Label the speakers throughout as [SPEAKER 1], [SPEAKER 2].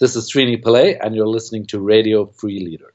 [SPEAKER 1] This is Srini Pillay, and you're listening to Radio Free Leader.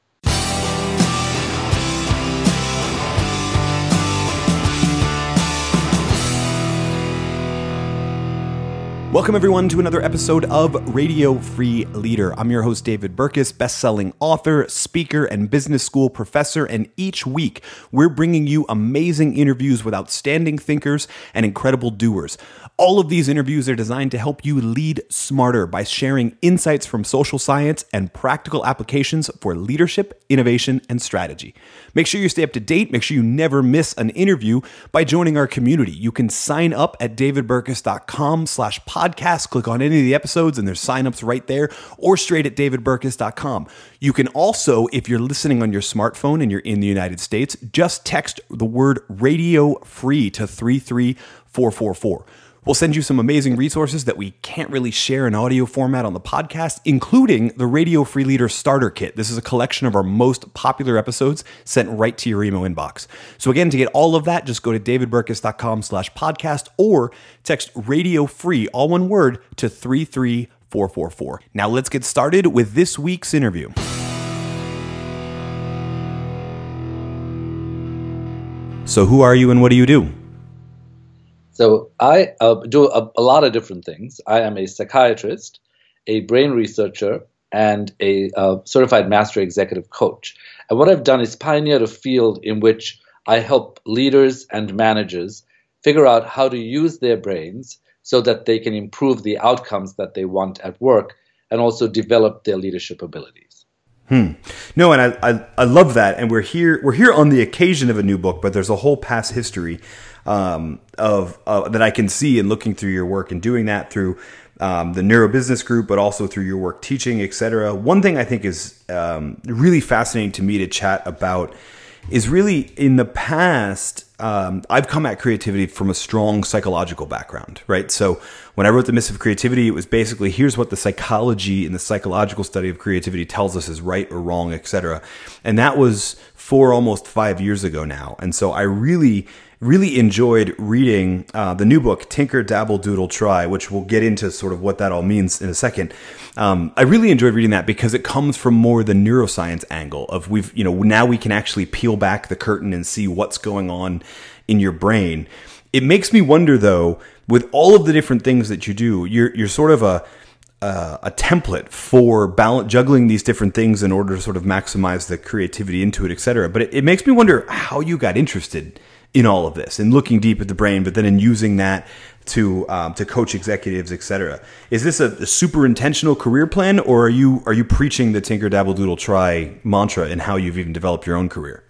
[SPEAKER 2] Welcome, everyone, to another episode of Radio Free Leader. I'm your host, David Burkus, best-selling author, speaker, and business school professor. And each week, we're bringing you amazing interviews with outstanding thinkers and incredible doers. All of these interviews are designed to help you lead smarter by sharing insights from social science and practical applications for leadership, innovation, and strategy. Make sure you stay up to date. Make sure you never miss an interview by joining our community. You can sign up at davidburkus.com slash podcast. Click on any of the episodes and there's signups right there or straight at davidburkus.com. You can also, if you're listening on your smartphone and you're in the United States, just text the word radio free to 33444. We'll send you some amazing resources that we can't really share in audio format on the podcast, including the Radio Free Leader Starter Kit. This is a collection of our most popular episodes sent right to your email inbox. So again, to get all of that, just go to davidburkus.com slash podcast or text radio free, all one word, to 33444. Now let's get started with this week's interview. So who are you and what do you do?
[SPEAKER 1] So I uh, do a, a, lot of different things. I am a psychiatrist, a brain researcher, and a uh, certified master executive coach. And what I've done is pioneered a field in which I help leaders and managers figure out how to use their brains so that they can improve the outcomes that they want at work and also develop their leadership abilities.
[SPEAKER 2] Hmm. No, and I, I, I love that. And we're here we're here on the occasion of a new book, but there's a whole past history um, of that I can see in looking through your work and doing that through um, the neurobusiness group, but also through your work teaching, etc. One thing I think is um, really fascinating to me to chat about is really in the past. Um, I've come at creativity from a strong psychological background, right? So when I wrote the Myths of Creativity, it was basically here's what the psychology and the psychological study of creativity tells us is right or wrong, etc. And that was four almost five years ago now, and so I really really enjoyed reading uh, the new book, Tinker, Dabble, Doodle, Try, which we'll get into sort of what that all means in a second. Um, I really enjoyed reading that because it comes from more the neuroscience angle of we've, you know, now we can actually peel back the curtain and see what's going on in your brain. It makes me wonder though, with all of the different things that you do, you're, you're sort of a, uh, a template for balance, juggling these different things in order to sort of maximize the creativity into it, et cetera. But it, it makes me wonder how you got interested in all of this and looking deep at the brain, but then in using that to um, to coach executives, etc. Is this a, a, super intentional career plan, or are you are you preaching the Tinker Dabble Doodle Try mantra in how you've even developed your own career?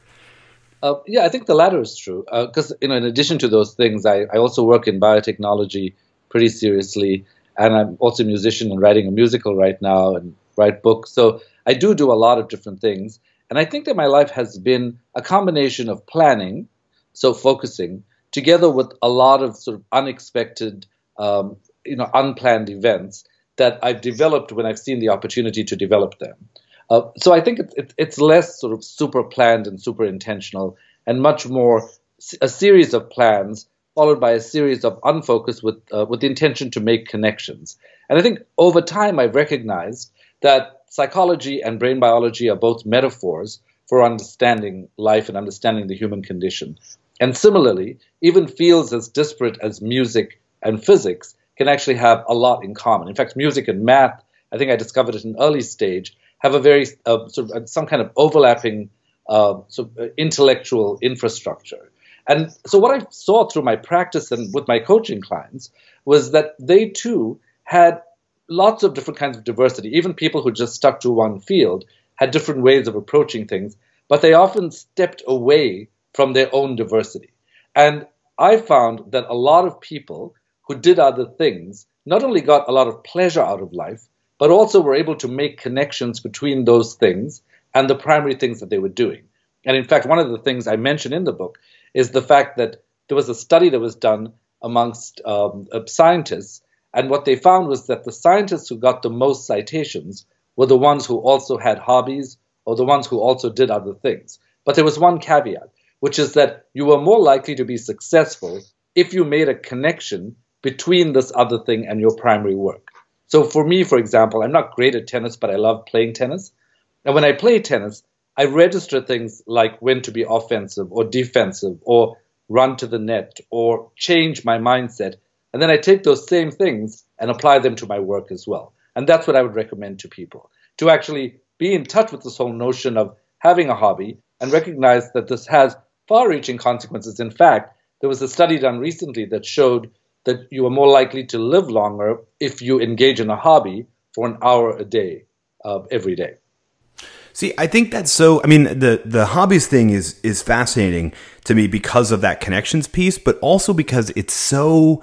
[SPEAKER 1] Uh, yeah, I think the latter is true. Because uh, you know, in addition to those things, I, I also work in biotechnology pretty seriously, and I'm also a musician and writing a musical right now and write books. So I do do a lot of different things, and I think that my life has been a combination of planning so focusing, together with a lot of sort of unexpected, um, you know, unplanned events that I've developed when I've seen the opportunity to develop them. Uh, so I think it's, it's less sort of super planned and super intentional, and much more a series of plans followed by a series of unfocused with uh, with the intention to make connections. And I think over time I've recognized that psychology and brain biology are both metaphors for understanding life and understanding the human condition. And similarly, even fields as disparate as music and physics can actually have a lot in common. In fact, music and math, I think I discovered at an early stage, have a very uh, sort of uh, some kind of overlapping uh, sort of uh, intellectual infrastructure. And so, what I saw through my practice and with my coaching clients was that they too had lots of different kinds of diversity. Even people who just stuck to one field had different ways of approaching things, but they often stepped away from their own diversity. And I found that a lot of people who did other things not only got a lot of pleasure out of life, but also were able to make connections between those things and the primary things that they were doing. And in fact, one of the things I mention in the book is the fact that there was a study that was done amongst um, uh, scientists, and what they found was that the scientists who got the most citations were the ones who also had hobbies or the ones who also did other things. But there was one caveat which is that you were more likely to be successful if you made a connection between this other thing and your primary work. So for me, for example, I'm not great at tennis, but I love playing tennis. And when I play tennis, I register things like when to be offensive or defensive or run to the net or change my mindset. And then I take those same things and apply them to my work as well. And that's what I would recommend to people to actually be in touch with this whole notion of having a hobby and recognize that this has far reaching consequences. In fact, there was a study done recently that showed that you are more likely to live longer if you engage in a hobby for an hour a day uh, every day.
[SPEAKER 2] See, I think that's so. I mean, the the hobbies thing is is fascinating to me because of that connections piece, but also because it's so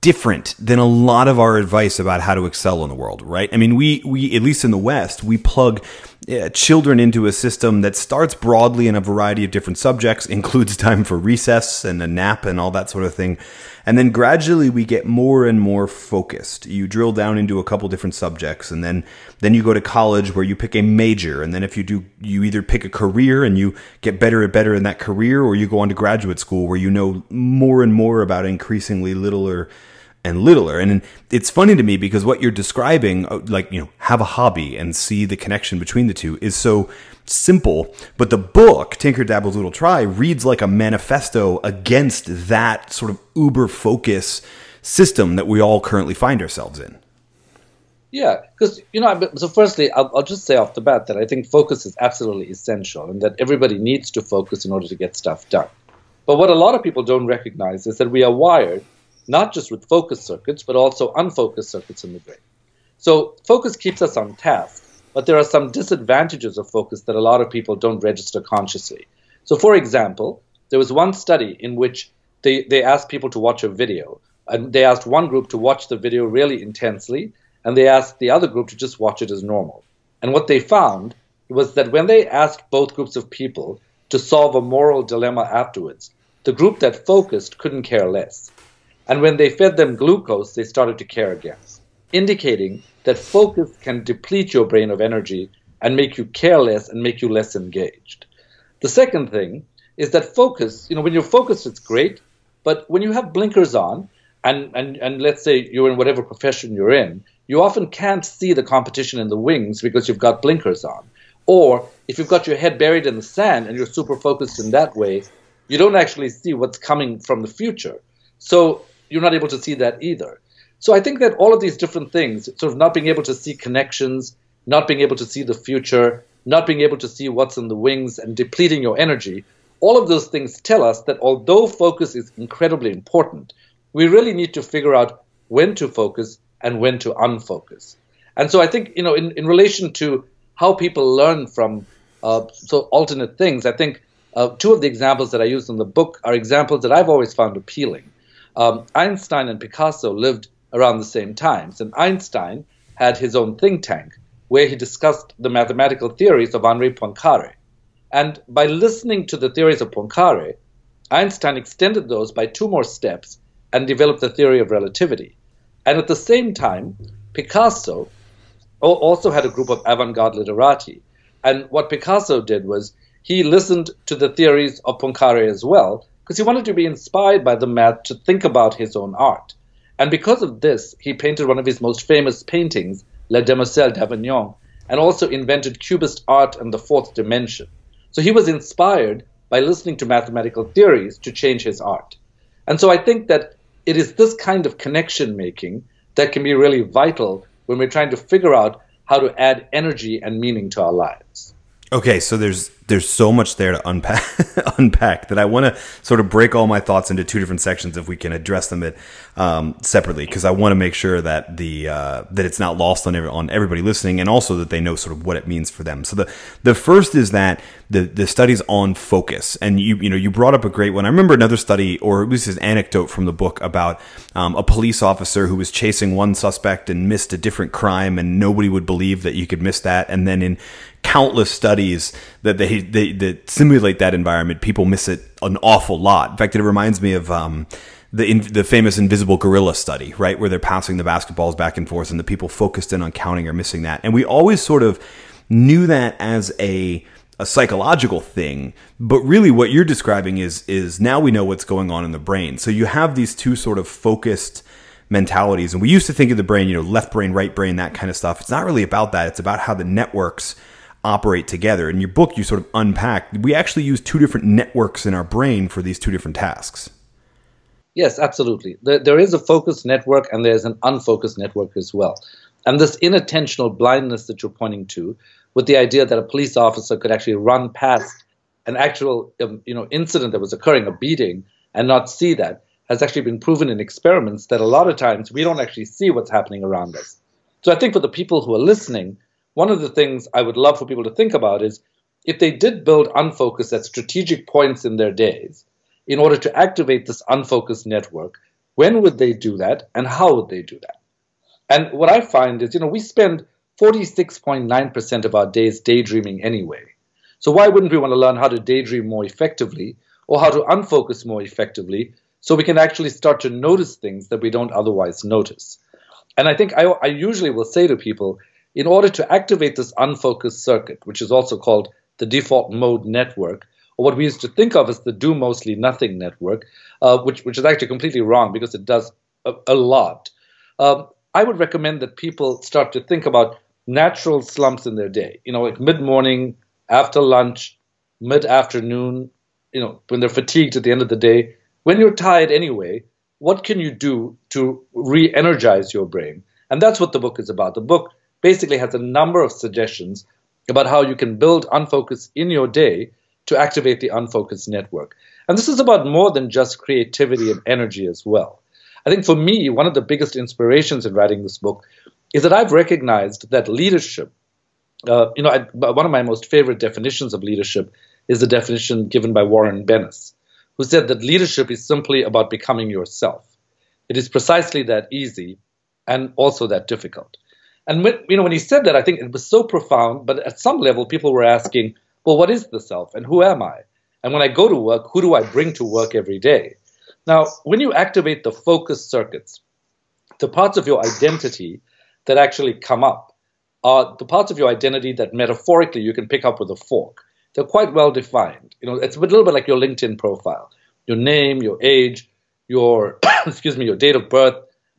[SPEAKER 2] different than a lot of our advice about how to excel in the world, right? I mean, we we at least in the West, we plug Uh, children into a system that starts broadly in a variety of different subjects, includes time for recess and a nap and all that sort of thing. And then gradually we get more and more focused. You drill down into a couple different subjects and then then you go to college where you pick a major and then if you do you either pick a career and you get better and better in that career or you go on to graduate school where you know more and more about increasingly littler and littler. And it's funny to me because what you're describing, uh, like, you know, have a hobby and see the connection between the two is so simple. But the book, Tinker Dabble Doodle Try, reads like a manifesto against that sort of uber focus system that we all currently find ourselves in.
[SPEAKER 1] Yeah, because, you know, so firstly, I'll, I'll just say off the bat that I think focus is absolutely essential and that everybody needs to focus in order to get stuff done. But what a lot of people don't recognize is that we are wired not just with focused circuits, but also unfocused circuits in the brain. So focus keeps us on task, but there are some disadvantages of focus that a lot of people don't register consciously. So, for example, there was one study in which they, they asked people to watch a video, and they asked one group to watch the video really intensely, and they asked the other group to just watch it as normal. And what they found was that when they asked both groups of people to solve a moral dilemma afterwards, the group that focused couldn't care less. And when they fed them glucose, they started to care again, indicating that focus can deplete your brain of energy and make you careless and make you less engaged. The second thing is that focus, you know, when you're focused, it's great, but when you have blinkers on, and, and, and let's say you're in whatever profession you're in, you often can't see the competition in the wings because you've got blinkers on. Or if you've got your head buried in the sand and you're super focused in that way, you don't actually see what's coming from the future. So you're not able to see that either. So I think that all of these different things, sort of not being able to see connections, not being able to see the future, not being able to see what's in the wings, and depleting your energy, all of those things tell us that although focus is incredibly important, we really need to figure out when to focus and when to unfocus. And so I think, you know, in, in relation to how people learn from uh, so alternate things, I think uh, two of the examples that I use in the book are examples that I've always found appealing. Um, Einstein and Picasso lived around the same times, and Einstein had his own think tank where he discussed the mathematical theories of Henri Poincaré. And by listening to the theories of Poincaré, Einstein extended those by two more steps and developed the theory of relativity. And at the same time, Picasso also had a group of avant garde literati. And what Picasso did was he listened to the theories of Poincaré as well, because he wanted to be inspired by the math to think about his own art. And because of this, he painted one of his most famous paintings, La Demoiselle d'Avignon, and also invented Cubist art and the fourth dimension. So he was inspired by listening to mathematical theories to change his art. And so I think that it is this kind of connection making that can be really vital when we're trying to figure out how to add energy and meaning to our lives.
[SPEAKER 2] Okay, so there's there's so much there to unpack unpack that I want to sort of break all my thoughts into two different sections if we can address them it, um, separately because I want to make sure that the uh, that it's not lost on every, on everybody listening and also that they know sort of what it means for them. So the the first is that the the studies on focus and you you know you brought up a great one. I remember another study or at least an anecdote from the book about um, a police officer who was chasing one suspect and missed a different crime and nobody would believe that you could miss that and then in countless studies that they, they that simulate that environment, people miss it an awful lot. In fact, it reminds me of um, the in, the famous invisible gorilla study, right, where they're passing the basketballs back and forth, and the people focused in on counting are missing that. And we always sort of knew that as a a psychological thing, but really what you're describing is is now we know what's going on in the brain. So you have these two sort of focused mentalities. And we used to think of the brain, you know, left brain, right brain, that kind of stuff. It's not really about that. It's about how the networks operate together. In your book, you sort of unpack. We actually use two different networks in our brain for these two different tasks.
[SPEAKER 1] Yes, absolutely. There, there is a focused network and there's an unfocused network as well. And this inattentional blindness that you're pointing to, with the idea that a police officer could actually run past an actual um, you know incident that was occurring, a beating, and not see that, has actually been proven in experiments that a lot of times we don't actually see what's happening around us. So I think for the people who are listening, one of the things I would love for people to think about is if they did build unfocus at strategic points in their days in order to activate this unfocused network, when would they do that and how would they do that? And what I find is, you know, we spend 46.9% of our days daydreaming anyway. So why wouldn't we want to learn how to daydream more effectively or how to unfocus more effectively so we can actually start to notice things that we don't otherwise notice? And I think I, I usually will say to people, in order to activate this unfocused circuit, which is also called the default mode network, or what we used to think of as the do mostly nothing network, uh, which, which is actually completely wrong because it does a, a lot. Um, I would recommend that people start to think about natural slumps in their day. You know, like mid morning, after lunch, mid afternoon, you know, when they're fatigued at the end of the day. When you're tired anyway, what can you do to re energize your brain? And that's what the book is about. The book basically has a number of suggestions about how you can build unfocus in your day to activate the unfocused network. And this is about more than just creativity and energy as well. I think for me, one of the biggest inspirations in writing this book is that I've recognized that leadership, uh, you know, I, one of my most favorite definitions of leadership is the definition given by Warren Bennis, who said that leadership is simply about becoming yourself. It is precisely that easy and also that difficult. And when, you know, when he said that, I think it was so profound. But at some level, people were asking, "Well, what is the self, and who am I?" And when I go to work, who do I bring to work every day? Now, when you activate the focus circuits, the parts of your identity that actually come up are the parts of your identity that metaphorically you can pick up with a fork. They're quite well defined. You know, it's a little bit like your LinkedIn profile. Your name, your age, your excuse me, your date of birth,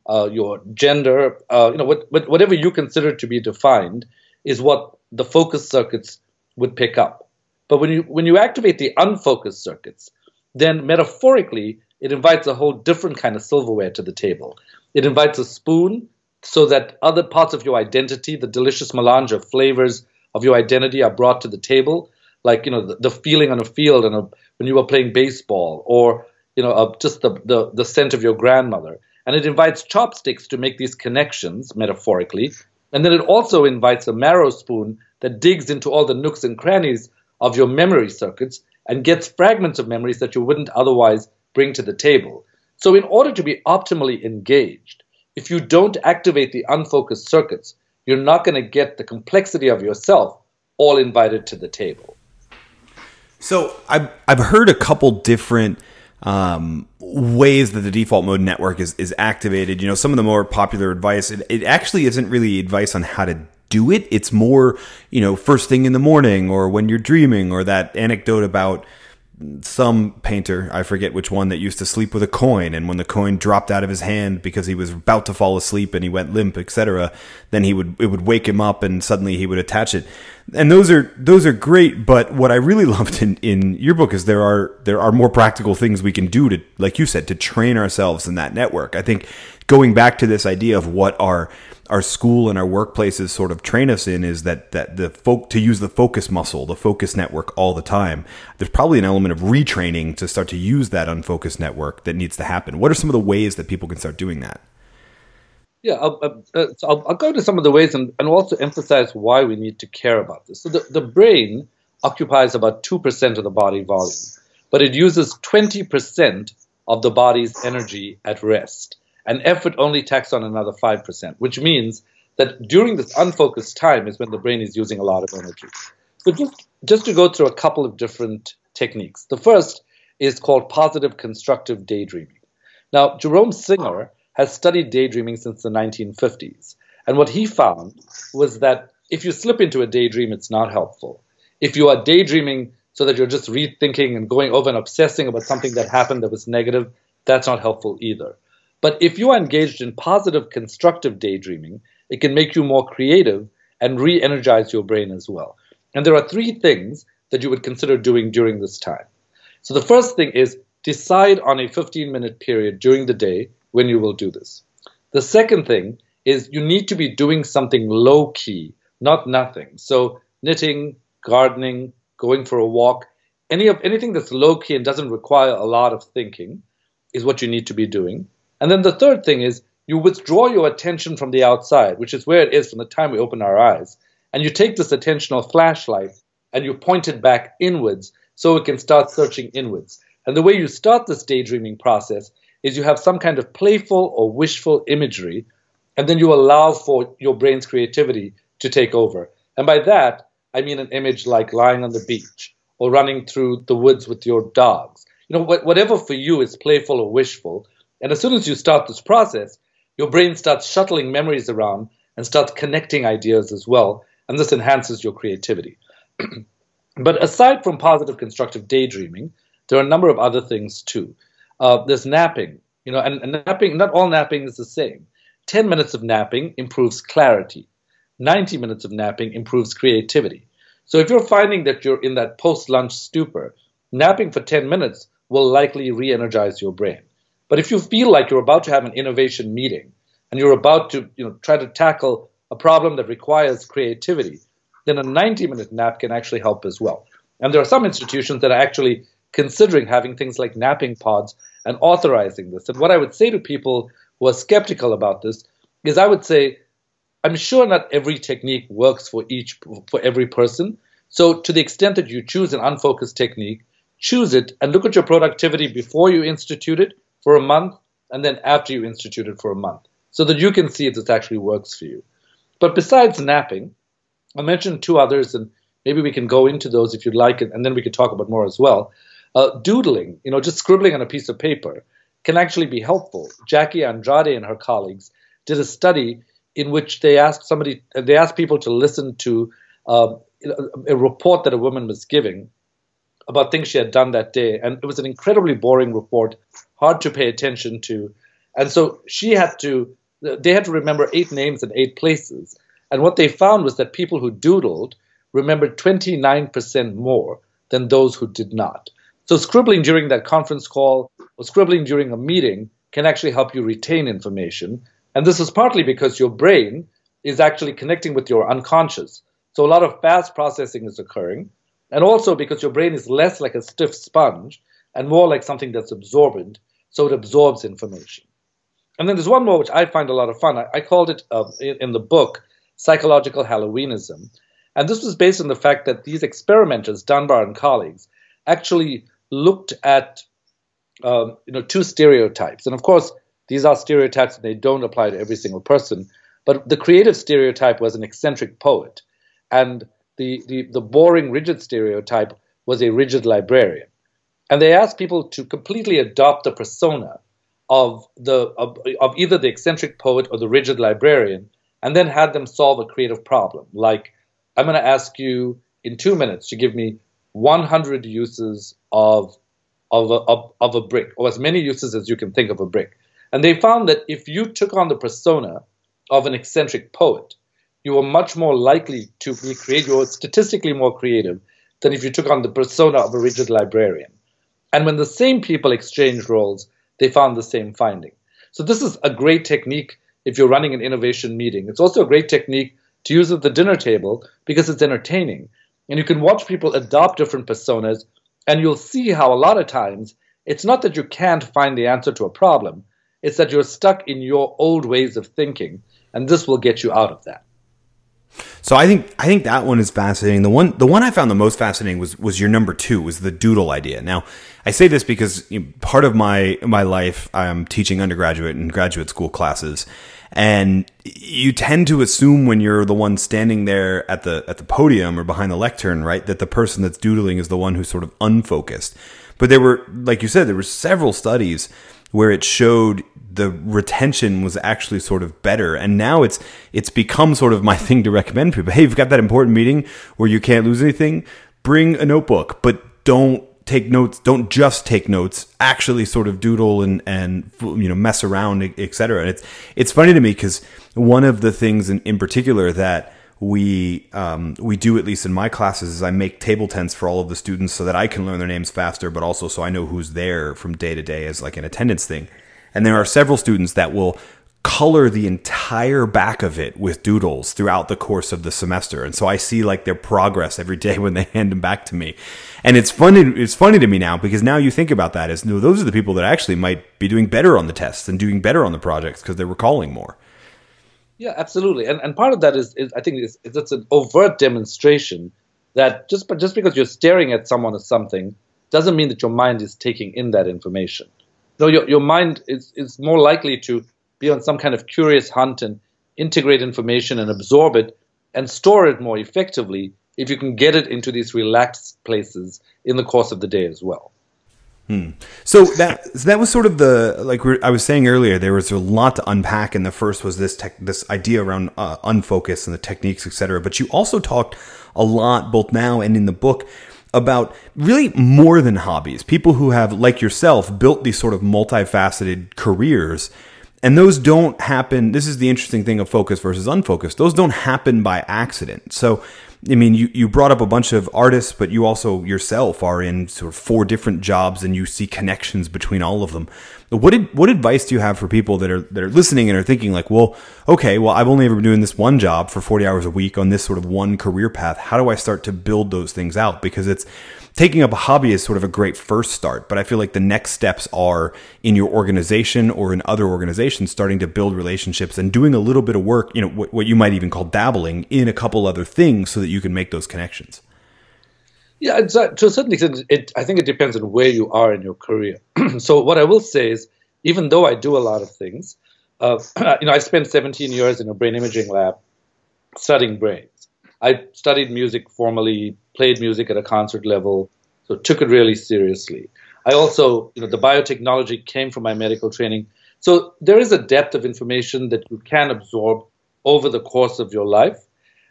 [SPEAKER 1] uh, your gender, uh, you know, what, whatever you consider to be defined is what the focus circuits would pick up. But when you when you activate the unfocused circuits, then metaphorically it invites a whole different kind of silverware to the table. It invites a spoon so that other parts of your identity, the delicious melange of flavors of your identity, are brought to the table. Like you know the, the feeling on a field and a, when you were playing baseball, or you know uh, just the, the the scent of your grandmother. And it invites chopsticks to make these connections metaphorically. And then it also invites a marrow spoon that digs into all the nooks and crannies of your memory circuits and gets fragments of memories that you wouldn't otherwise bring to the table. So, in order to be optimally engaged, if you don't activate the unfocused circuits, you're not going to get the complexity of yourself all invited to the table.
[SPEAKER 2] So, I've, I've heard a couple different um, ways that the default mode network is, is activated. You know, some of the more popular advice, it, it actually isn't really advice on how to do it. It's more, you know, first thing in the morning or when you're dreaming or that anecdote about some painter, I forget which one, that used to sleep with a coin, and when the coin dropped out of his hand because he was about to fall asleep and he went limp, etc., then he would it would wake him up and suddenly he would attach it. And those are those are great, but what I really loved in, in your book is there are there are more practical things we can do to, like you said, to train ourselves in that network. I think going back to this idea of what our our school and our workplaces sort of train us in is that that the folk to use the focus muscle, the focus network all the time. There's probably an element of retraining to start to use that unfocused network that needs to happen. What are some of the ways that people can start doing that?
[SPEAKER 1] Yeah, I'll, uh, so I'll, I'll, go into some of the ways and, and also emphasize why we need to care about this. So the, the brain occupies about 2% of the body volume, but it uses 20% of the body's energy at rest and effort only takes on another 5%, which means that during this unfocused time is when the brain is using a lot of energy. So just, just to go through a couple of different techniques. The first is called positive constructive daydreaming. Now, Jerome Singer has studied daydreaming since the 1950s. And what he found was that if you slip into a daydream, it's not helpful. If you are daydreaming so that you're just rethinking and going over and obsessing about something that happened that was negative, that's not helpful either. But if you are engaged in positive, constructive daydreaming, it can make you more creative and re energize your brain as well. And there are three things that you would consider doing during this time. So the first thing is decide on a 15 minute period during the day when you will do this. The second thing is you need to be doing something low key, not nothing. So knitting, gardening, going for a walk, any of anything that's low key and doesn't require a lot of thinking is what you need to be doing. And then the third thing is you withdraw your attention from the outside, which is where it is from the time we open our eyes, and you take this attentional flashlight and you point it back inwards so it can start searching inwards. And the way you start this daydreaming process is you have some kind of playful or wishful imagery, and then you allow for your brain's creativity to take over. And by that, I mean an image like lying on the beach or running through the woods with your dogs. You know, whatever for you is playful or wishful. And as soon as you start this process, your brain starts shuttling memories around and starts connecting ideas as well. And this enhances your creativity. but aside from positive constructive daydreaming, there are a number of other things too. Uh, there's napping, you know, and, and napping, not all napping is the same. 10 minutes of napping improves clarity. 90 minutes of napping improves creativity. So if you're finding that you're in that post lunch stupor, napping for 10 minutes will likely re energize your brain. But if you feel like you're about to have an innovation meeting and you're about to you know, try to tackle a problem that requires creativity, then a 90 minute nap can actually help as well. And there are some institutions that are actually considering having things like napping pods and authorizing this. And what I would say to people who are skeptical about this is I would say, I'm sure not every technique works for each for every person. So to the extent that you choose an unfocused technique, choose it and look at your productivity before you institute it for a month and then after you institute it for a month so that you can see if this actually works for you. But besides napping, I mentioned two others and maybe we can go into those if you'd like and then we can talk about more as well. Uh, doodling, you know, just scribbling on a piece of paper can actually be helpful. Jackie Andrade and her colleagues did a study in which they asked somebody, they asked people to listen to uh, a report that a woman was giving about things she had done that day, and it was an incredibly boring report, hard to pay attention to, and so she had to, they had to remember eight names and eight places, and what they found was that people who doodled remembered 29% more than those who did not. So scribbling during that conference call or scribbling during a meeting can actually help you retain information. And this is partly because your brain is actually connecting with your unconscious. So a lot of fast processing is occurring. And also because your brain is less like a stiff sponge and more like something that's absorbent. So it absorbs information. And then there's one more which I find a lot of fun. I, I called it uh, in, in the book psychological Halloweenism. And this was based on the fact that these experimenters, Dunbar and colleagues, actually looked at um, you know two stereotypes, and of course these are stereotypes and they don't apply to every single person. But the creative stereotype was an eccentric poet, and the, the, the boring, rigid stereotype was a rigid librarian. And they asked people to completely adopt the persona of the of, of either the eccentric poet or the rigid librarian, and then had them solve a creative problem. Like, I'm going to ask you in two minutes to give me 100 uses of of a, of, of a brick, or as many uses as you can think of a brick. And they found that if you took on the persona of an eccentric poet, you were much more likely to be creative, were statistically more creative than if you took on the persona of a rigid librarian. And when the same people exchanged roles, they found the same finding. So this is a great technique if you're running an innovation meeting. It's also a great technique to use at the dinner table because it's entertaining. And you can watch people adopt different personas, and you'll see how a lot of times it's not that you can't find the answer to a problem, it's that you're stuck in your old ways of thinking, and this will get you out of that.
[SPEAKER 2] So I think I think that one is fascinating. The one the one I found the most fascinating was was your number two was the doodle idea. Now I say this because you know, part of my my life I'm teaching undergraduate and graduate school classes, and you tend to assume when you're the one standing there at the at the podium or behind the lectern, right, that the person that's doodling is the one who's sort of unfocused. But there were, like you said, there were several studies where it showed the retention was actually sort of better. And now it's it's become sort of my thing to recommend people. Hey, you've got that important meeting where you can't lose anything, bring a notebook, but don't take notes, don't just take notes, actually sort of doodle and, and, you know, mess around, etc. And it's, it's funny to me because one of the things in, in particular that, we um, we do at least in my classes is I make table tents for all of the students so that I can learn their names faster, but also so I know who's there from day to day as like an attendance thing. And there are several students that will color the entire back of it with doodles throughout the course of the semester. And so I see like their progress every day when they hand them back to me. And it's funny, it's funny to me now because now you think about that as no, those are the people that actually might be doing better on the tests and doing better on the projects because they're recalling more.
[SPEAKER 1] Yeah, absolutely. And, and part of that is, is I think it's, it's an overt demonstration that just, just because you're staring at someone or something doesn't mean that your mind is taking in that information. No, your, your mind is, is more likely to be on some kind of curious hunt and integrate information and absorb it and store it more effectively if you can get it into these relaxed places in the course of the day as well.
[SPEAKER 2] Hmm. So that so that was sort of the like I was saying earlier. There was a lot to unpack, and the first was this tech, this idea around uh, unfocus and the techniques, etc. But you also talked a lot, both now and in the book, about really more than hobbies. People who have, like yourself, built these sort of multifaceted careers and those don't happen. This is the interesting thing of focus versus unfocused. Those don't happen by accident. So, I mean, you, you brought up a bunch of artists, but you also yourself are in sort of four different jobs and you see connections between all of them. What did, what advice do you have for people that are, that are listening and are thinking like, well, okay, well, I've only ever been doing this one job for 40 hours a week on this sort of one career path. How do I start to build those things out? Because it's, taking up a hobby is sort of a great first start, but I feel like the next steps are in your organization or in other organizations starting to build relationships and doing a little bit of work, you know, what, what you might even call dabbling in a couple other things so that you can make those connections.
[SPEAKER 1] Yeah, uh, to a certain extent, it, I think it depends on where you are in your career. so what I will say is, even though I do a lot of things, uh, you know, I spent 17 years in a brain imaging lab studying brains. I studied music formally, played music at a concert level, so took it really seriously. I also, you know, the biotechnology came from my medical training. So there is a depth of information that you can absorb over the course of your life.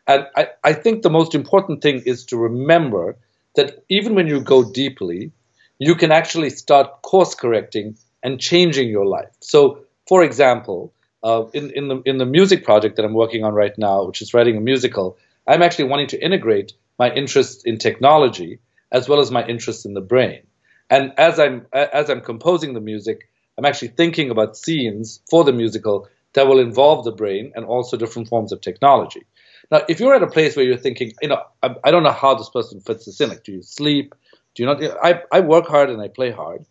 [SPEAKER 1] And I, I think the most important thing is to remember that even when you go deeply, you can actually start course correcting and changing your life. So, for example, uh, in, in, the, in the music project that I'm working on right now, which is writing a musical, I'm actually wanting to integrate my interest in technology as well as my interest in the brain. And as I'm as I'm composing the music, I'm actually thinking about scenes for the musical that will involve the brain and also different forms of technology. Now, if you're at a place where you're thinking, you know, I, I don't know how this person fits this in. Like, do you sleep? Do you not? I, I work hard and I play hard,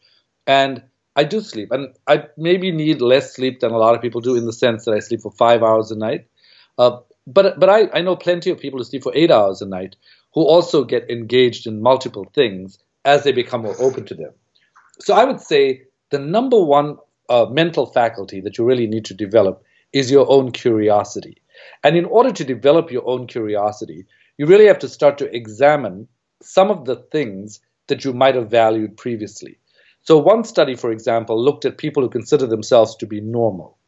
[SPEAKER 1] and I do sleep, and I maybe need less sleep than a lot of people do in the sense that I sleep for five hours a night. Uh, but but I, I know plenty of people who sleep for eight hours a night who also get engaged in multiple things as they become more open to them. So I would say the number one uh, mental faculty that you really need to develop is your own curiosity. And in order to develop your own curiosity, you really have to start to examine some of the things that you might have valued previously. So, one study, for example, looked at people who consider themselves to be normal.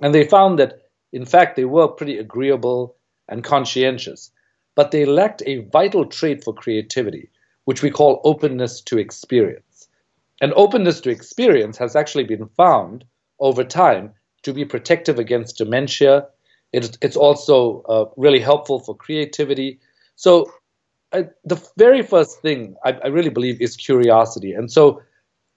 [SPEAKER 1] And they found that in fact, they were pretty agreeable and conscientious, but they lacked a vital trait for creativity, which we call openness to experience. And openness to experience has actually been found over time to be protective against dementia. It, it's also uh, really helpful for creativity. So, I, the very first thing I, I really believe is curiosity. And so,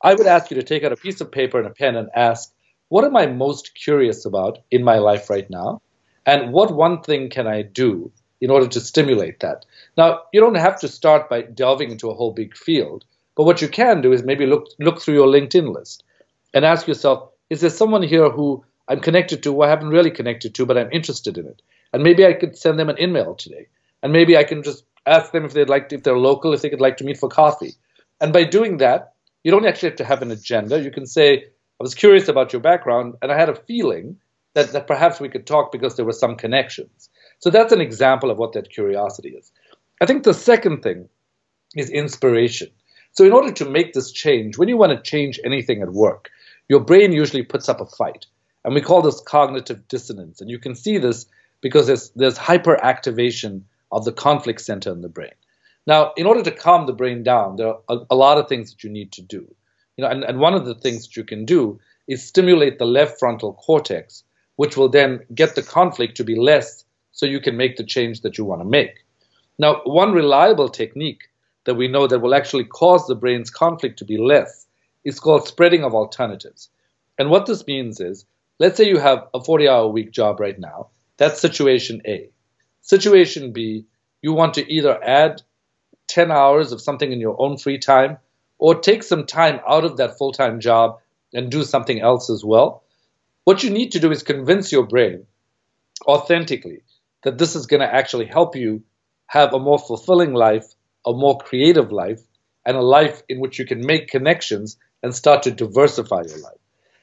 [SPEAKER 1] I would ask you to take out a piece of paper and a pen and ask, what am I most curious about in my life right now? And what one thing can I do in order to stimulate that? Now, you don't have to start by delving into a whole big field, but what you can do is maybe look, look through your LinkedIn list and ask yourself, is there someone here who I'm connected to, who I haven't really connected to, but I'm interested in it? And maybe I could send them an email today. And maybe I can just ask them if they'd like, to, if they're local, if they could like to meet for coffee. And by doing that, you don't actually have to have an agenda. You can say, I was curious about your background, and I had a feeling that, that perhaps we could talk because there were some connections. So that's an example of what that curiosity is. I think the second thing is inspiration. So, in order to make this change, when you want to change anything at work, your brain usually puts up a fight. And we call this cognitive dissonance. And you can see this because there's, there's hyperactivation of the conflict center in the brain. Now, in order to calm the brain down, there are a, a lot of things that you need to do. You know, and, and one of the things that you can do is stimulate the left frontal cortex, which will then get the conflict to be less so you can make the change that you want to make. Now, one reliable technique that we know that will actually cause the brain's conflict to be less is called spreading of alternatives. And what this means is, let's say you have a 40 hour week job right now. That's situation A. Situation B, you want to either add 10 hours of something in your own free time or take some time out of that full time job and do something else as well. What you need to do is convince your brain authentically that this is going to actually help you have a more fulfilling life, a more creative life, and a life in which you can make connections and start to diversify your life.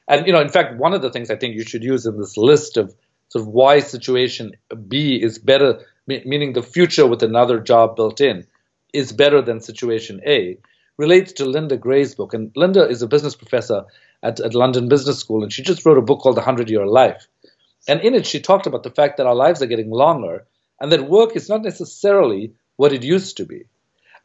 [SPEAKER 1] And you know, in fact, one of the things I think you should use in this list of sort of why situation B is better, meaning the future with another job built in, is better than situation A, relates to Linda Gray's book. And Linda is a business professor at, at London Business School, and she just wrote a book called The Hundred Year Life. And in it, she talked about the fact that our lives are getting longer and that work is not necessarily what it used to be.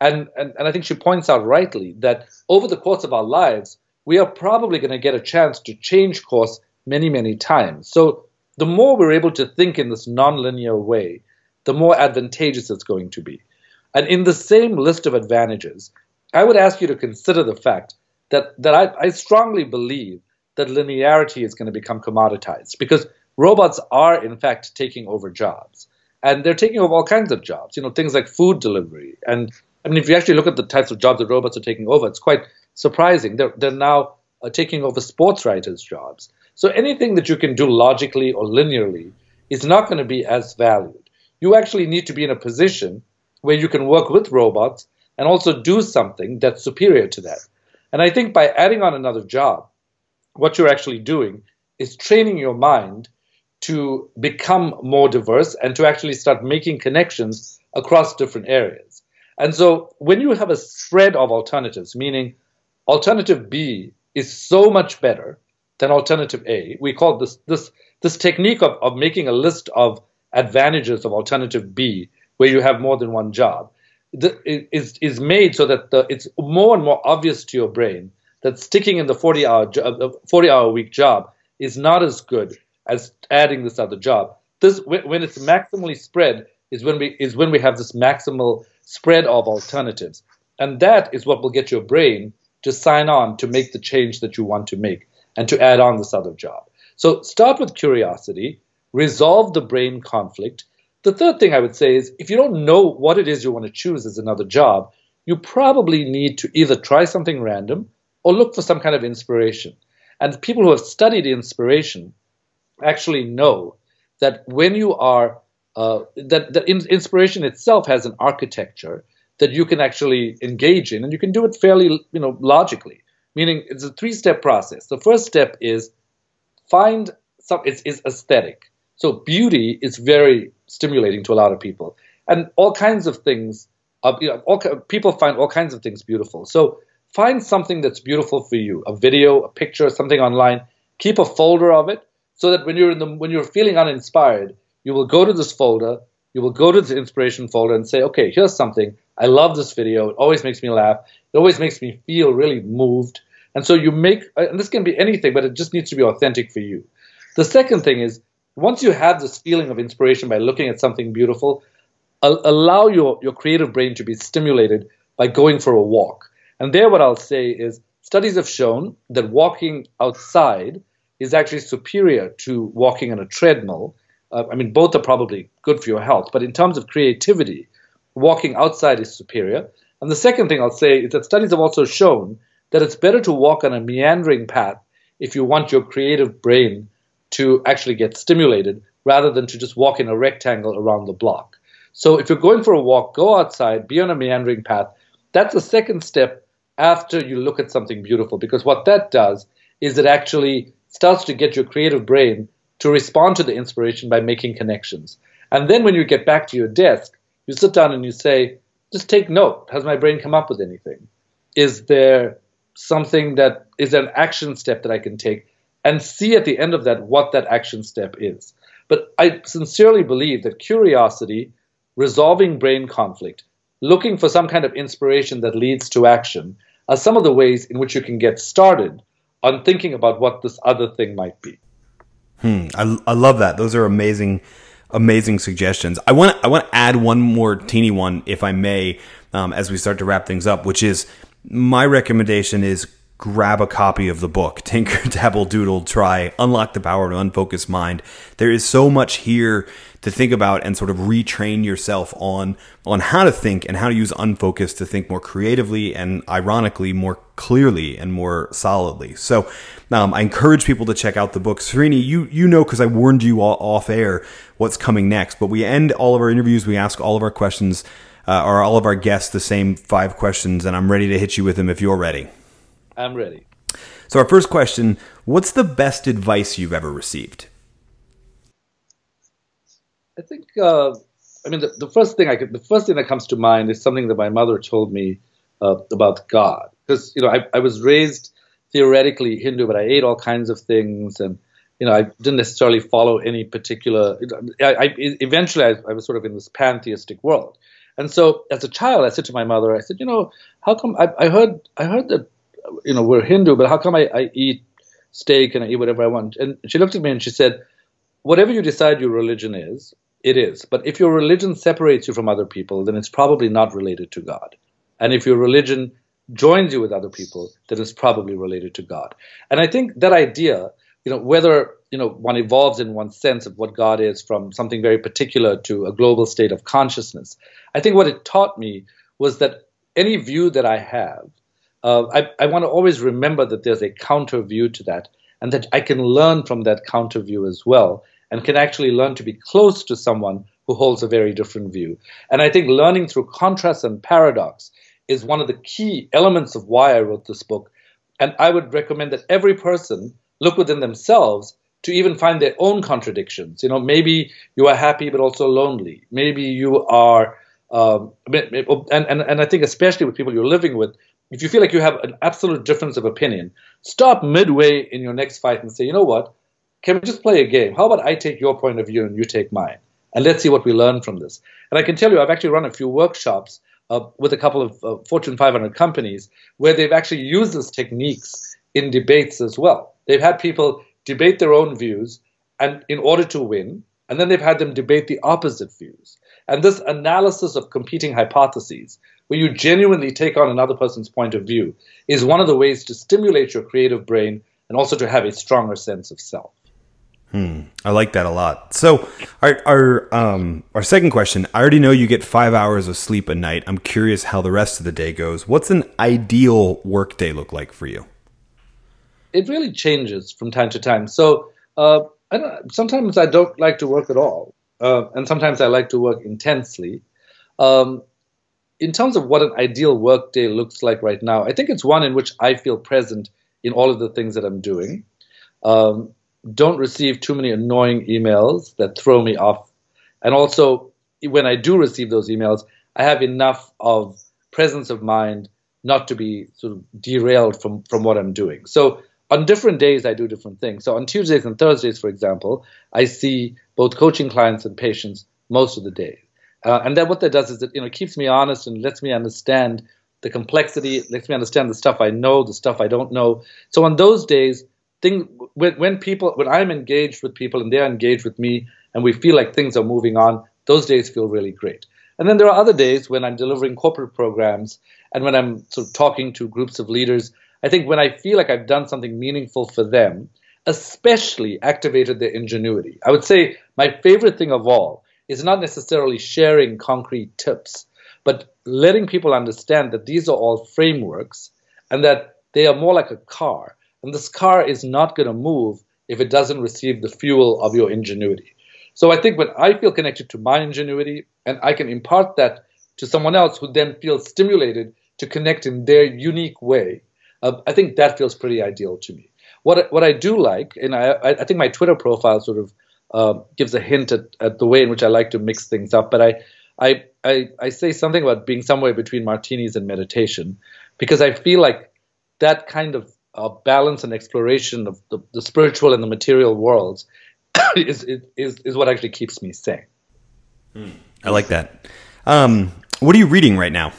[SPEAKER 1] And, and, and I think she points out rightly that over the course of our lives, we are probably going to get a chance to change course many, many times. So the more we're able to think in this nonlinear way, the more advantageous it's going to be. And in the same list of advantages, I would ask you to consider the fact that, that I, I strongly believe that linearity is going to become commoditized because robots are, in fact, taking over jobs. And they're taking over all kinds of jobs, you know, things like food delivery. And I mean, if you actually look at the types of jobs that robots are taking over, it's quite surprising. They're, they're now uh, taking over sports writers' jobs. So anything that you can do logically or linearly is not going to be as valued. You actually need to be in a position where you can work with robots and also do something that's superior to that. And I think by adding on another job, what you're actually doing is training your mind to become more diverse and to actually start making connections across different areas. And so when you have a spread of alternatives, meaning alternative B is so much better than alternative A, we call this this this technique of, of making a list of advantages of alternative B where you have more than one job is is made so that the, it's more and more obvious to your brain that sticking in the 40 hour uh, 40 hour week job is not as good as adding this other job. This when it's maximally spread is when we is when we have this maximal spread of alternatives, and that is what will get your brain to sign on to make the change that you want to make and to add on this other job. So start with curiosity, resolve the brain conflict. The third thing I would say is if you don't know what it is you want to choose as another job, you probably need to either try something random or look for some kind of inspiration. And people who have studied inspiration actually know that when you are uh, that the inspiration itself has an architecture that you can actually engage in, and you can do it fairly, you know, logically. Meaning, it's a three-step process. The first step is find some. It's, it's aesthetic. So beauty is very stimulating to a lot of people, and all kinds of things. Uh, you know, all, people find all kinds of things beautiful. So find something that's beautiful for you: a video, a picture, something online. Keep a folder of it so that when you're in the when you're feeling uninspired, you will go to this folder, you will go to the inspiration folder and say, okay, here's something. I love this video. It always makes me laugh. It always makes me feel really moved. And so you make, and this can be anything, but it just needs to be authentic for you. The second thing is, once you have this feeling of inspiration by looking at something beautiful, allow your, your creative brain to be stimulated by going for a walk. And there, what I'll say is, studies have shown that walking outside is actually superior to walking on a treadmill. Uh, I mean, both are probably good for your health, but in terms of creativity, walking outside is superior. And the second thing I'll say is that studies have also shown that it's better to walk on a meandering path if you want your creative brain to actually get stimulated rather than to just walk in a rectangle around the block. So if you're going for a walk, go outside, be on a meandering path. That's the second step after you look at something beautiful because what that does is it actually starts to get your creative brain to respond to the inspiration by making connections. And then when you get back to your desk, you sit down and you say, just take note. Has my brain come up with anything? Is there something that is an action step that I can take? And see at the end of that what that action step is. But I sincerely believe that curiosity, resolving brain conflict, looking for some kind of inspiration that leads to action are some of the ways in which you can get started on thinking about what this other thing might be.
[SPEAKER 2] Hmm, I, I love that. Those are amazing, amazing suggestions. I want I want to add one more teeny one, if I may, um, as we start to wrap things up, which is my recommendation is grab a copy of the book tinker dabble doodle try unlock the power of an unfocused mind. There is so much here to think about and sort of retrain yourself on on how to think and how to use unfocused to think more creatively and ironically more clearly and more solidly. So um, i encourage people to check out the book. Srini, you you know because i warned you all off air what's coming next but we end all of our interviews we ask all of our questions uh, or all of our guests the same five questions and i'm ready to hit you with them if you're ready
[SPEAKER 1] I'm ready.
[SPEAKER 2] So, our first question What's the best advice you've ever received?
[SPEAKER 1] I think, uh, I mean, the, the, first thing I could, the first thing that comes to mind is something that my mother told me uh, about God. Because, you know, I, I was raised theoretically Hindu, but I ate all kinds of things and, you know, I didn't necessarily follow any particular. I, I eventually I, I, was sort of in this pantheistic world, and so as a child, I said to my mother, I said, you know, how come I, I heard I heard that you know, we're Hindu, but how come I, I eat steak and I eat whatever I want? And she looked at me and she said, whatever you decide your religion is, it is. But if your religion separates you from other people, then it's probably not related to God. And if your religion joins you with other people, then it's probably related to God. And I think that idea, you know, whether you know one evolves in one's sense of what God is from something very particular to a global state of consciousness, I think what it taught me was that any view that I have uh, I, I want to always remember that there's a counter view to that and that I can learn from that counter view as well and can actually learn to be close to someone who holds a very different view. And I think learning through contrast and paradox is one of the key elements of why I wrote this book. And I would recommend that every person look within themselves to even find their own contradictions. You know, maybe you are happy but also lonely. Maybe you are, um, and, and, and I think especially with people you're living with, if you feel like you have an absolute difference of opinion, stop midway in your next fight and say, you know what? Can we just play a game? How about I take your point of view and you take mine? And let's see what we learn from this. And I can tell you, I've actually run a few workshops uh, with a couple of uh, Fortune 500 companies where they've actually used these techniques in debates as well. They've had people debate their own views and in order to win, and then they've had them debate the opposite views. And this analysis of competing hypotheses where you genuinely take on another person's point of view is one of the ways to stimulate your creative brain and also to have a stronger sense of self.
[SPEAKER 2] Hmm, I like that a lot. So, our our um, our second question. I already know you get five hours of sleep a night. I'm curious how the rest of the day goes. What's an ideal work day look like for you?
[SPEAKER 1] It really changes from time to time. So, uh, I sometimes I don't like to work at all, uh, and sometimes I like to work intensely. Um, in terms of what an ideal workday looks like right now, I think it's one in which I feel present in all of the things that I'm doing. Um, don't receive too many annoying emails that throw me off. And also, when I do receive those emails, I have enough of presence of mind not to be sort of derailed from, from what I'm doing. So on different days, I do different things. So on Tuesdays and Thursdays, for example, I see both coaching clients and patients most of the day. Uh, and then what that does is it you know keeps me honest and lets me understand the complexity, it lets me understand the stuff I know, the stuff I don't know. So on those days, thing when, when people when I'm engaged with people and they're engaged with me and we feel like things are moving on, those days feel really great. And then there are other days when I'm delivering corporate programs and when I'm sort of talking to groups of leaders. I think when I feel like I've done something meaningful for them, especially activated their ingenuity. I would say my favorite thing of all is not necessarily sharing concrete tips, but letting people understand that these are all frameworks and that they are more like a car. And this car is not going to move if it doesn't receive the fuel of your ingenuity. So I think when I feel connected to my ingenuity and I can impart that to someone else who then feels stimulated to connect in their unique way, uh, I think that feels pretty ideal to me. What what I do like, and I I think my Twitter profile sort of uh, gives a hint at, at the way in which I like to mix things up. But I, I, I, I say something about being somewhere between martinis and meditation because I feel like that kind of uh, balance and exploration of the, the, spiritual and the material worlds is, is, is what actually keeps me sane.
[SPEAKER 2] Hmm. I like that. Um, What are you reading right now?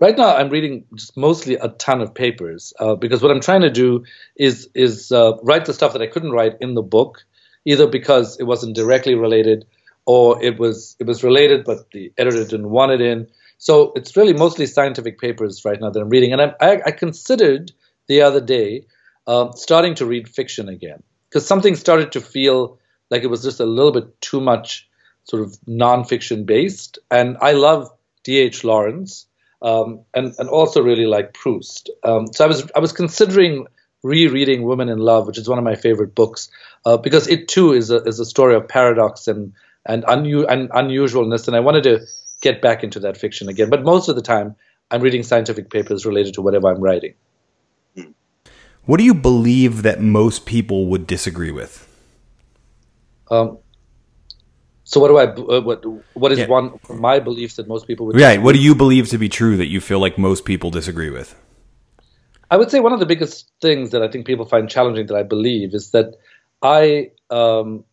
[SPEAKER 1] Right now, I'm reading just mostly a ton of papers uh, because what I'm trying to do is is uh, write the stuff that I couldn't write in the book, either because it wasn't directly related, or it was it was related but the editor didn't want it in. So it's really mostly scientific papers right now that I'm reading, and I, I, I considered the other day uh, starting to read fiction again because something started to feel like it was just a little bit too much sort of nonfiction based, and I love D.H. Lawrence um, and and also really like Proust. Um, so I was I was considering rereading Women in Love, which is one of my favorite books, uh, because it too is a is a story of paradox and and, unu- and unusualness, and I wanted to get back into that fiction again. But most of the time, I'm reading scientific papers related to whatever I'm writing.
[SPEAKER 2] What do you believe that most people would disagree with?
[SPEAKER 1] Um, so what do I uh, what what is yeah. one my beliefs that most people would
[SPEAKER 2] right? What do you believe to be true that you feel like most people disagree with?
[SPEAKER 1] I would say one of the biggest things that I think people find challenging that I believe is that I um,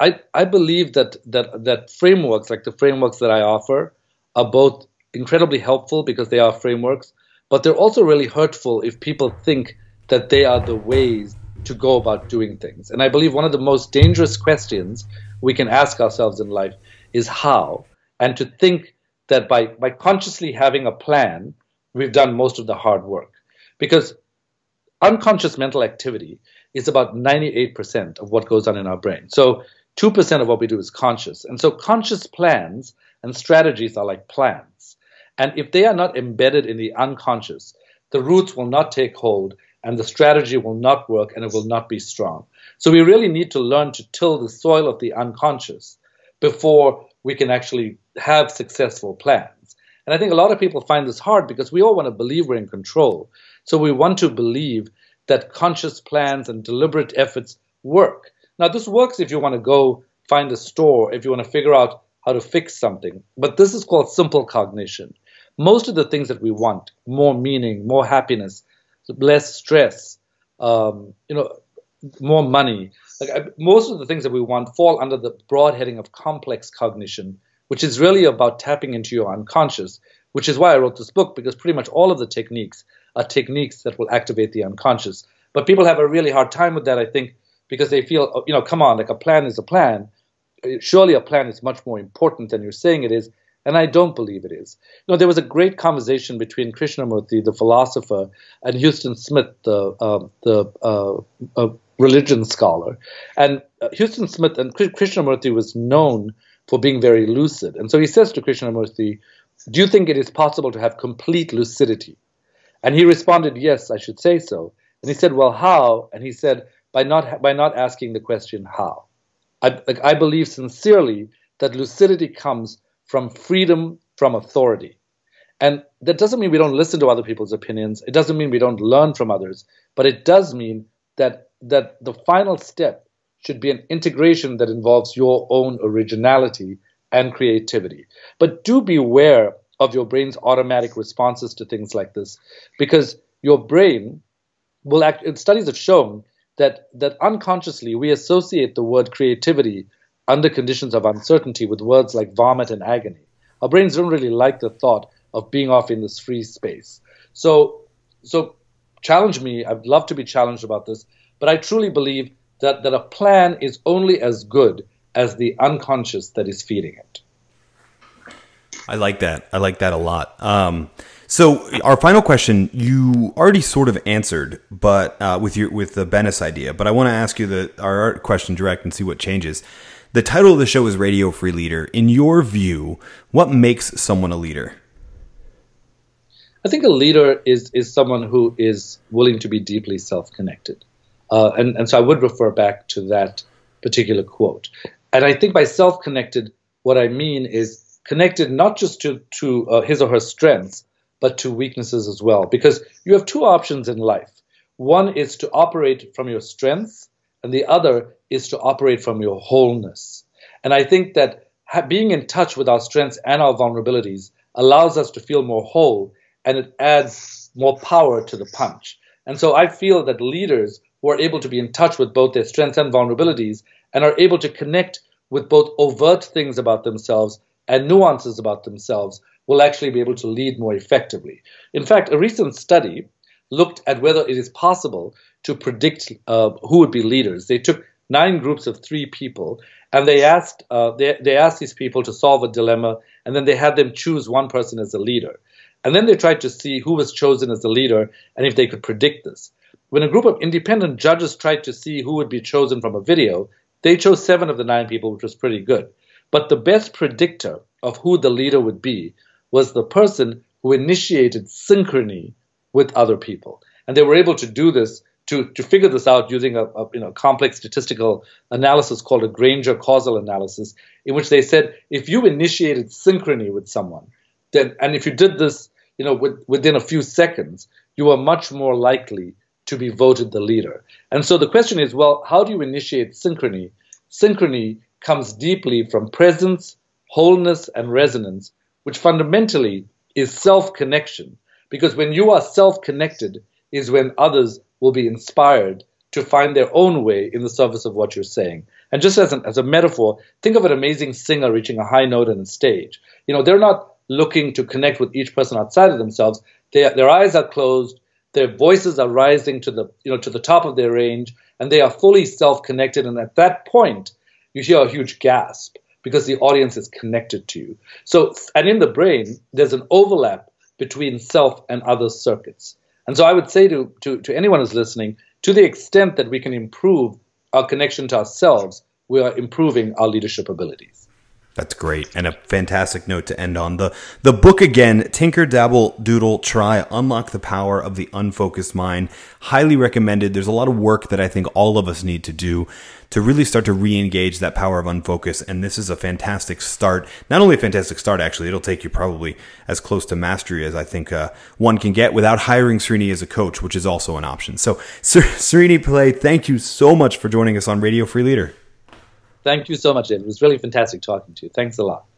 [SPEAKER 1] I I believe that that that frameworks like the frameworks that I offer are both incredibly helpful because they are frameworks, but they're also really hurtful if people think that they are the ways to go about doing things. And I believe one of the most dangerous questions we can ask ourselves in life is how, and to think that by, by consciously having a plan, we've done most of the hard work. Because unconscious mental activity is about 98% of what goes on in our brain. So 2% of what we do is conscious. And so conscious plans and strategies are like plans. And if they are not embedded in the unconscious, the roots will not take hold and the strategy will not work and it will not be strong. So we really need to learn to till the soil of the unconscious before we can actually have successful plans. And I think a lot of people find this hard because we all want to believe we're in control. So we want to believe that conscious plans and deliberate efforts work. Now, this works if you want to go find a store, if you want to figure out how to fix something. But this is called simple cognition. Most of the things that we want, more meaning, more happiness, less stress, um, you know, more money. Like most of the things that we want fall under the broad heading of complex cognition, which is really about tapping into your unconscious. Which is why I wrote this book because pretty much all of the techniques are techniques that will activate the unconscious. But people have a really hard time with that, I think, because they feel, you know, come on, like a plan is a plan. Surely a plan is much more important than you're saying it is. And I don't believe it is. You know, there was a great conversation between Krishnamurti, the philosopher, and Huston Smith, the uh, the uh, uh, religion scholar. And uh, Huston Smith and Krishnamurti was known for being very lucid. And so he says to Krishnamurti, "Do you think it is possible to have complete lucidity?" And he responded, "Yes, I should say so." And he said, "Well, how?" And he said, "By not by not asking the question how." I, like, I believe sincerely that lucidity comes from freedom from authority. And that doesn't mean we don't listen to other people's opinions. It doesn't mean we don't learn from others, but it does mean that that the final step should be an integration that involves your own originality and creativity. But do beware of your brain's automatic responses to things like this because your brain will act studies have shown that that unconsciously we associate the word creativity under conditions of uncertainty with words like vomit and agony. Our brains don't really like the thought of being off in this free space. So, so challenge me. I'd love to be challenged about this, but I truly believe that, that a plan is only as good as the unconscious that is feeding it.
[SPEAKER 2] I like that. I like that a lot. Um, so our final question, you already sort of answered, but uh, with your with the Bennis idea. But I want to ask you the our question direct and see what changes. The title of the show is Radio Free Leader. In your view, what makes someone a leader?
[SPEAKER 1] I think a leader is is someone who is willing to be deeply self-connected, uh, and and so I would refer back to that particular quote. And I think by self-connected, what I mean is connected not just to to uh, his or her strengths, but to weaknesses as well. Because you have two options in life. One is to operate from your strengths, and the other is to operate from your wholeness. And I think that being in touch with our strengths and our vulnerabilities allows us to feel more whole and it adds more power to the punch. And so I feel that leaders who are able to be in touch with both their strengths and vulnerabilities and are able to connect with both overt things about themselves and nuances about themselves will actually be able to lead more effectively. In fact, a recent study looked at whether it is possible to predict uh, who would be leaders. They took nine groups of three people, and they asked uh, they, they asked these people to solve a dilemma, and then they had them choose one person as a leader. And then they tried to see who was chosen as the leader and if they could predict this. When a group of independent judges tried to see who would be chosen from a video, they chose seven of the nine people, which was pretty good. But the best predictor of who the leader would be was the person who initiated synchrony with other people. And they were able to do this to, to figure this out using a, a, you know, complex statistical analysis called a Granger causal analysis, in which they said if you initiated synchrony with someone, then and if you did this you know with, within a few seconds, you are much more likely to be voted the leader. And so the question is, well, how do you initiate synchrony? Synchrony comes deeply from presence, wholeness, and resonance, which fundamentally is self connection. Because when you are self connected, is when others will be inspired to find their own way in the service of what you're saying. And just as, an, as a metaphor, think of an amazing singer reaching a high note on a stage. You know, they're not looking to connect with each person outside of themselves. They, their eyes are closed, their voices are rising to the, you know, to the top of their range, and they are fully self-connected. And at that point, you hear a huge gasp because the audience is connected to you. So, and in the brain, there's an overlap between self and other circuits. And so I would say to, to, to anyone who's listening, to the extent that we can improve our connection to ourselves, we are improving our leadership abilities.
[SPEAKER 2] That's great and a fantastic note to end on. The the book again, Tinker Dabble Doodle Try Unlock the Power of the Unfocused Mind. Highly recommended. There's a lot of work that I think all of us need to do to really start to re-engage that power of unfocus and this is a fantastic start. Not only a fantastic start actually, it'll take you probably as close to mastery as I think uh, one can get without hiring Srini as a coach, which is also an option. So Srini Pillay, thank you so much for joining us on Radio Free Leader.
[SPEAKER 1] Thank you so much, David. It was really fantastic talking to you. Thanks a lot.